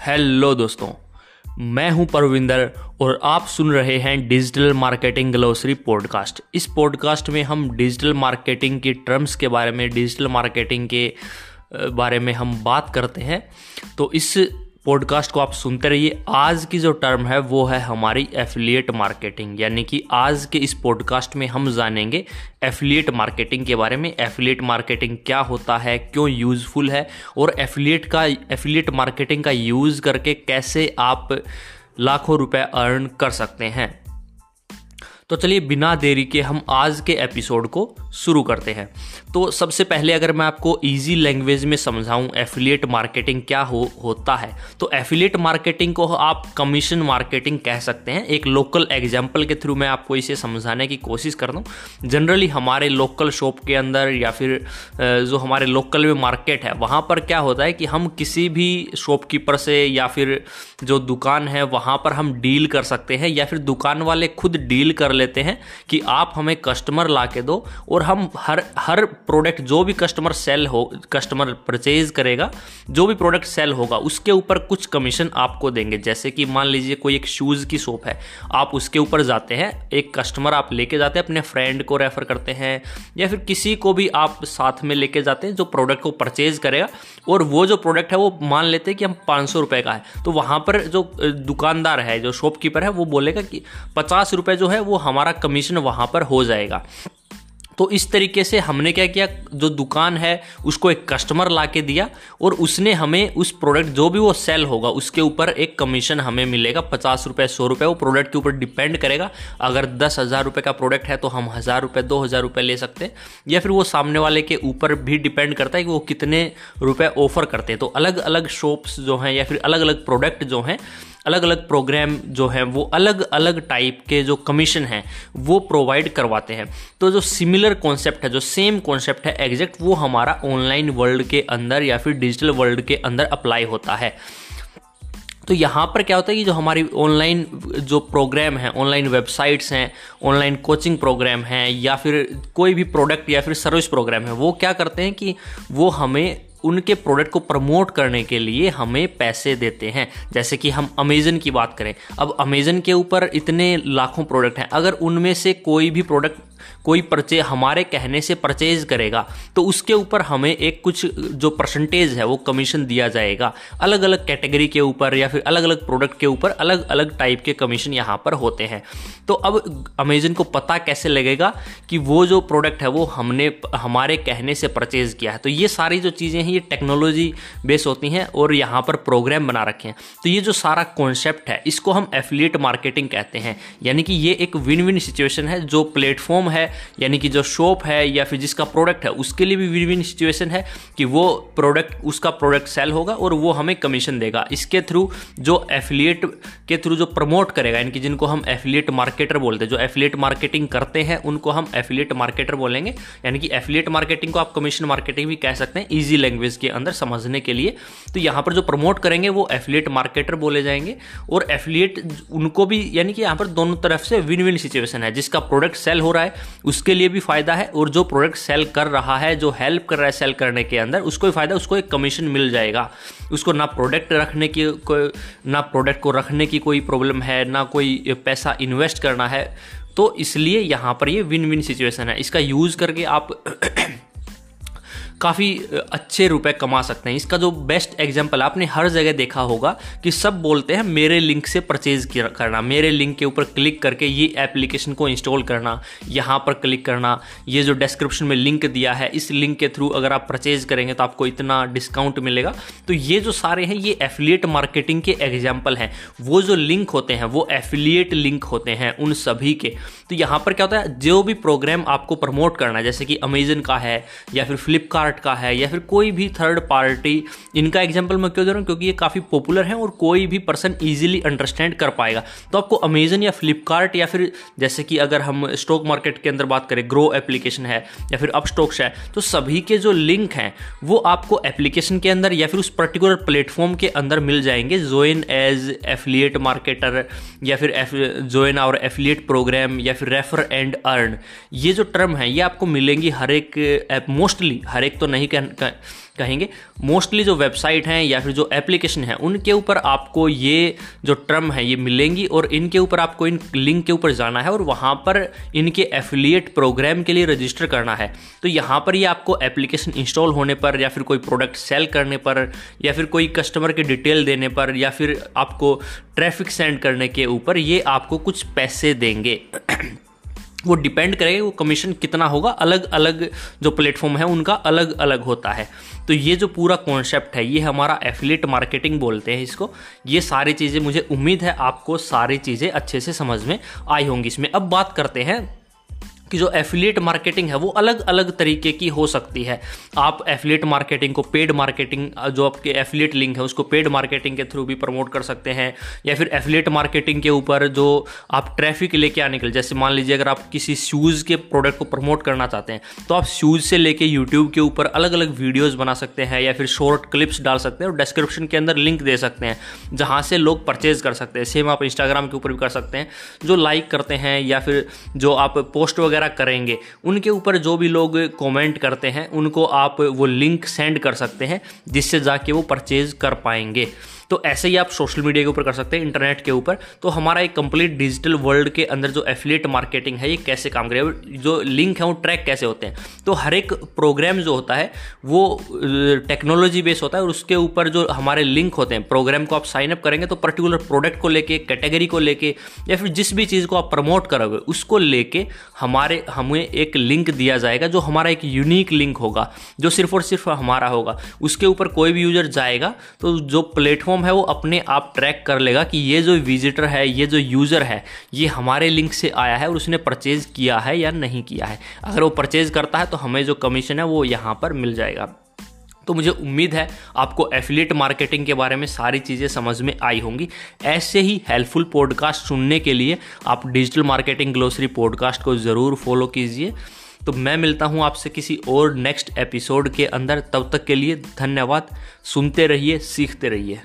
Hello दोस्तों, मैं हूँ परविंदर और आप सुन रहे हैं डिजिटल मार्केटिंग ग्लोसरी पॉडकास्ट। इस पॉडकास्ट में हम डिजिटल मार्केटिंग के टर्म्स के बारे में, डिजिटल मार्केटिंग के बारे में हम बात करते हैं। तो इस पॉडकास्ट को आप सुनते रहिए। आज की जो टर्म है, वो है हमारी एफिलिएट मार्केटिंग यानी कि आज के इस पॉडकास्ट में हम जानेंगे एफिलिएट मार्केटिंग के बारे में। एफिलिएट मार्केटिंग क्या होता है, क्यों यूज़फुल है, और एफिलिएट का एफिलिएट मार्केटिंग का यूज़ करके कैसे आप लाखों रुपए अर्न कर सकते हैं। तो चलिए बिना देरी के हम आज के एपिसोड को शुरू करते हैं। तो सबसे पहले अगर मैं आपको इजी लैंग्वेज में समझाऊं एफिलिएट मार्केटिंग क्या हो, होता है तो एफिलिएट मार्केटिंग को आप कमीशन मार्केटिंग कह सकते हैं। एक लोकल एग्ज़ाम्पल के थ्रू मैं आपको इसे समझाने की कोशिश कर दूँ जनरली हमारे लोकल शॉप के अंदर या फिर जो हमारे लोकल में मार्केट है, वहाँ पर क्या होता है कि हम किसी भी शॉपकीपर से या फिर जो दुकान है, वहाँ पर हम डील कर सकते हैं या फिर दुकान वाले खुद डील कर लेते हैं कि आप हमें कस्टमर ला के दो और हम हर हर प्रोडक्ट जो भी कस्टमर सेल हो कस्टमर परचेज करेगा, जो भी प्रोडक्ट सेल होगा, उसके ऊपर कुछ कमीशन आपको देंगे। जैसे कि मान लीजिए कोई एक शूज़ की शॉप है, आप उसके ऊपर जाते हैं, एक कस्टमर आप लेके जाते हैं, अपने फ्रेंड को रेफ़र करते हैं, या फिर किसी को भी आप साथ में लेके जाते हैं जो प्रोडक्ट को परचेज करेगा, और वो जो प्रोडक्ट है वो मान लेते हैं कि हम पाँच सौ रुपये का है। तो वहाँ पर जो दुकानदार है, जो शॉपकीपर है, वो बोलेगा कि पचास रुपये जो है वो हमारा कमीशन वहाँ पर हो जाएगा। तो इस तरीके से हमने क्या किया? जो दुकान है, उसको एक कस्टमर ला के दिया और उसने हमें उस प्रोडक्ट जो भी वो सेल होगा, उसके ऊपर एक कमीशन हमें मिलेगा। पचास रुपये सौ रुपये वो प्रोडक्ट के ऊपर डिपेंड करेगा। अगर दस हज़ार रुपये का प्रोडक्ट है तो हम हज़ार रुपये दो हज़ार रुपये ले सकते हैं। या फिर वो सामने वाले के ऊपर भी डिपेंड करता है कि वो कितने रुपये ऑफ़र करते हैं। तो अलग अलग शॉप्स जो हैं या फिर अलग अलग प्रोडक्ट जो हैं अलग अलग प्रोग्राम जो हैं, वो अलग अलग टाइप के जो कमीशन हैं, वो प्रोवाइड करवाते हैं। तो जो सिमिलर कॉन्सेप्ट है, जो सेम कॉन्सेप्ट है एग्जैक्ट वो हमारा ऑनलाइन वर्ल्ड के अंदर या फिर डिजिटल वर्ल्ड के अंदर अप्लाई होता है। तो यहाँ पर क्या होता है कि जो हमारी ऑनलाइन जो प्रोग्राम है ऑनलाइन वेबसाइट्स हैं ऑनलाइन कोचिंग प्रोग्राम हैं, या फिर कोई भी प्रोडक्ट या फिर सर्विस प्रोग्राम है, वो क्या करते हैं कि वो हमें उनके प्रोडक्ट को प्रमोट करने के लिए हमें पैसे देते हैं। जैसे कि हम अमेज़न की बात करें। अब अमेज़न के ऊपर इतने लाखों प्रोडक्ट हैं। अगर उनमें से कोई भी प्रोडक्ट कोई परचे हमारे कहने से परचेज करेगा तो उसके ऊपर हमें एक कुछ जो परसेंटेज है वो कमीशन दिया जाएगा। अलग अलग कैटेगरी के ऊपर या फिर अलग अलग प्रोडक्ट के ऊपर अलग अलग टाइप के कमीशन यहाँ पर होते हैं। तो अब अमेजन को पता कैसे लगेगा कि वो जो प्रोडक्ट है वो हमने, हमारे कहने से परचेज किया है? तो ये सारी जो चीज़ें हैं, ये टेक्नोलॉजी बेस होती हैं और यहाँ पर प्रोग्राम बना रखे हैं। तो ये जो सारा कॉन्सेप्ट है, इसको हम एफिलिएट मार्केटिंग कहते हैं। यानी कि ये एक विन विन सिचुएशन है जो प्लेटफॉर्म है, यानी कि जो शॉप है या फिर जिसका प्रोडक्ट है, उसके लिए भी विन विन सिचुएशन है कि वो प्रोडक्ट उसका प्रोडक्ट सेल होगा और वो हमें कमीशन देगा। इसके थ्रू जो एफिलिएट के थ्रू जो प्रमोट करेगा, यानी कि जिनको हम एफिलिएट मार्केटर बोलते हैं, जो एफिलिएट मार्केटिंग करते हैं, उनको हम एफिलिएट मार्केटर बोलेंगे। यानी कि एफिलिएट मार्केटिंग को आप कमीशन मार्केटिंग भी कह सकते हैं ईजी लैंग्वेज के अंदर समझने के लिए। तो यहाँ पर जो प्रमोट करेंगे, वो एफिलिएट मार्केटर बोले जाएँगे और एफिलिएट उनको भी, यानी कि यहाँ पर दोनों तरफ़ से विन विन सिचुएशन है। जिसका प्रोडक्ट सेल हो रहा है उसके लिए भी फ़ायदा है और जो प्रोडक्ट सेल कर रहा है, जो हेल्प कर रहा है सेल करने के अंदर, उसको भी फ़ायदा उसको एक कमीशन मिल जाएगा। उसको ना प्रोडक्ट रखने की कोई, ना प्रोडक्ट को रखने की कोई प्रॉब्लम है, ना कोई पैसा इन्वेस्ट करना है तो इसलिए यहाँ पर ये विन विन सिचुएशन है। इसका यूज़ करके आप काफ़ी अच्छे रुपए कमा सकते हैं। इसका जो बेस्ट एग्ज़ाम्पल आपने हर जगह देखा होगा कि सब बोलते हैं, मेरे लिंक से परचेज करना। मेरे लिंक के ऊपर क्लिक करके ये एप्लीकेशन को इंस्टॉल करना, यहाँ पर क्लिक करना। ये जो डिस्क्रिप्शन में लिंक दिया है, इस लिंक के थ्रू अगर आप परचेज करेंगे तो आपको इतना डिस्काउंट मिलेगा। तो ये जो सारे हैं, ये एफिलिएट मार्केटिंग के एग्ज़ाम्पल हैं। वो जो लिंक होते हैं, वो एफिलिएट लिंक होते हैं उन सभी के। तो यहाँ पर क्या होता है, जो भी प्रोग्राम आपको प्रमोट करना है, जैसे कि अमेजन का है, या फिर फ्लिपकार्ट फ्लिपकार्ट का है या फिर कोई भी थर्ड पार्टी इनका एग्ज़ाम्पल मैं क्यों दे रहा हूँ? क्योंकि ये काफ़ी पॉपुलर है और कोई भी पर्सन ईजिली अंडरस्टैंड कर पाएगा। तो आपको अमेजन या फ्लिपकार्ट या फिर जैसे कि अगर हम स्टॉक मार्केट के अंदर बात करें ग्रो एप्लीकेशन है या फिर अप स्टॉक्स है तो सभी के जो लिंक हैं, वो आपको एप्लीकेशन के अंदर या फिर उस पर्टिकुलर प्लेटफॉर्म के अंदर मिल जाएँगे। जोइन एज एफिलिएट मार्केटर या फिर जोइन आवर एफिलिएट प्रोग्राम या फिर रेफर एंड अर्न ये जो टर्म है, ये आपको मिलेंगी हर एक मोस्टली हर एक तो नहीं कह, कह, कहेंगे। मोस्टली जो वेबसाइट हैं या फिर जो एप्लीकेशन है उनके ऊपर आपको ये जो टर्म है ये मिलेंगी और इनके ऊपर आपको इन लिंक के ऊपर जाना है और वहाँ पर इनके एफिलिएट प्रोग्राम के लिए रजिस्टर करना है। तो यहाँ पर ये आपको एप्लीकेशन इंस्टॉल होने पर या फिर कोई प्रोडक्ट सेल करने पर या फिर कोई कस्टमर के डिटेल देने पर या फिर आपको ट्रैफ़िक सेंड करने के ऊपर ये आपको कुछ पैसे देंगे। वो डिपेंड करेगा वो कमीशन कितना होगा अलग अलग जो प्लेटफॉर्म है उनका अलग अलग होता है। तो ये जो पूरा कॉन्सेप्ट है, ये हमारा एफिलेट मार्केटिंग बोलते हैं इसको, ये सारी चीज़ें मुझे उम्मीद है आपको सारी चीज़ें अच्छे से समझ में आई होंगी। इसमें अब बात करते हैं कि जो एफिलिएट मार्केटिंग है, वो अलग अलग तरीके की हो सकती है। आप एफिलिएट मार्केटिंग को पेड मार्केटिंग जो आपके एफिलिएट लिंक है, उसको पेड मार्केटिंग के थ्रू भी प्रमोट कर सकते हैं। या फिर एफिलिएट मार्केटिंग के ऊपर जो आप ट्रैफ़िक लेके आने के लिए, जैसे मान लीजिए अगर आप किसी शूज़ के प्रोडक्ट को प्रमोट करना चाहते हैं तो आप शूज़ से लेके यूट्यूब के ऊपर अलग अलग वीडियोज़ बना सकते हैं, या फिर शॉर्ट क्लिप्स डाल सकते हैं और डिस्क्रिप्शन के अंदर लिंक दे सकते हैं, जहाँ से लोग परचेज कर सकते हैं। सेम आप इंस्टाग्राम के ऊपर भी कर सकते हैं, जो लाइक करते हैं, या फिर जो आप पोस्ट वगैरह वगैरह करेंगे। उनके ऊपर जो भी लोग कमेंट करते हैं, उनको आप वो लिंक सेंड कर सकते हैं, जिससे जाके वो परचेज कर पाएँगे। तो ऐसे ही आप सोशल मीडिया के ऊपर कर सकते हैं इंटरनेट के ऊपर। तो हमारा एक कंप्लीट डिजिटल वर्ल्ड के अंदर जो एफिलेट मार्केटिंग है, ये कैसे काम करेगा? जो लिंक है, वो ट्रैक कैसे होते हैं? तो हर एक प्रोग्राम जो होता है, वो टेक्नोलॉजी बेस होता है और उसके ऊपर जो हमारे लिंक होते हैं प्रोग्राम को आप साइन अप करेंगे तो पर्टिकुलर प्रोडक्ट को लेके कैटेगरी को लेके, या फिर जिस भी चीज़ को आप प्रमोट करोगे, उसको लेके हमारे, हमें एक लिंक दिया जाएगा, जो हमारा एक यूनिक लिंक होगा, जो सिर्फ़ और सिर्फ़ हमारा होगा। उसके ऊपर कोई भी यूज़र जाएगा तो जो प्लेटफॉर्म प्लेटफॉर्म है, वो अपने आप ट्रैक कर लेगा कि ये जो विजिटर है, ये जो यूज़र है, ये हमारे लिंक से आया है और उसने परचेज़ किया है या नहीं किया है। अगर वो परचेज़ करता है तो हमें जो कमीशन है, वो यहाँ पर मिल जाएगा। तो मुझे उम्मीद है, आपको एफिलेट मार्केटिंग के बारे में सारी चीज़ें समझ में आई होंगी। ऐसे ही हेल्पफुल पॉडकास्ट सुनने के लिए आप डिजिटल मार्केटिंग ग्लोसरी पॉडकास्ट को ज़रूर फॉलो कीजिए। तो मैं मिलता हूँ आपसे किसी और नेक्स्ट एपिसोड के अंदर। तब तक के लिए धन्यवाद। सुनते रहिए, सीखते रहिए।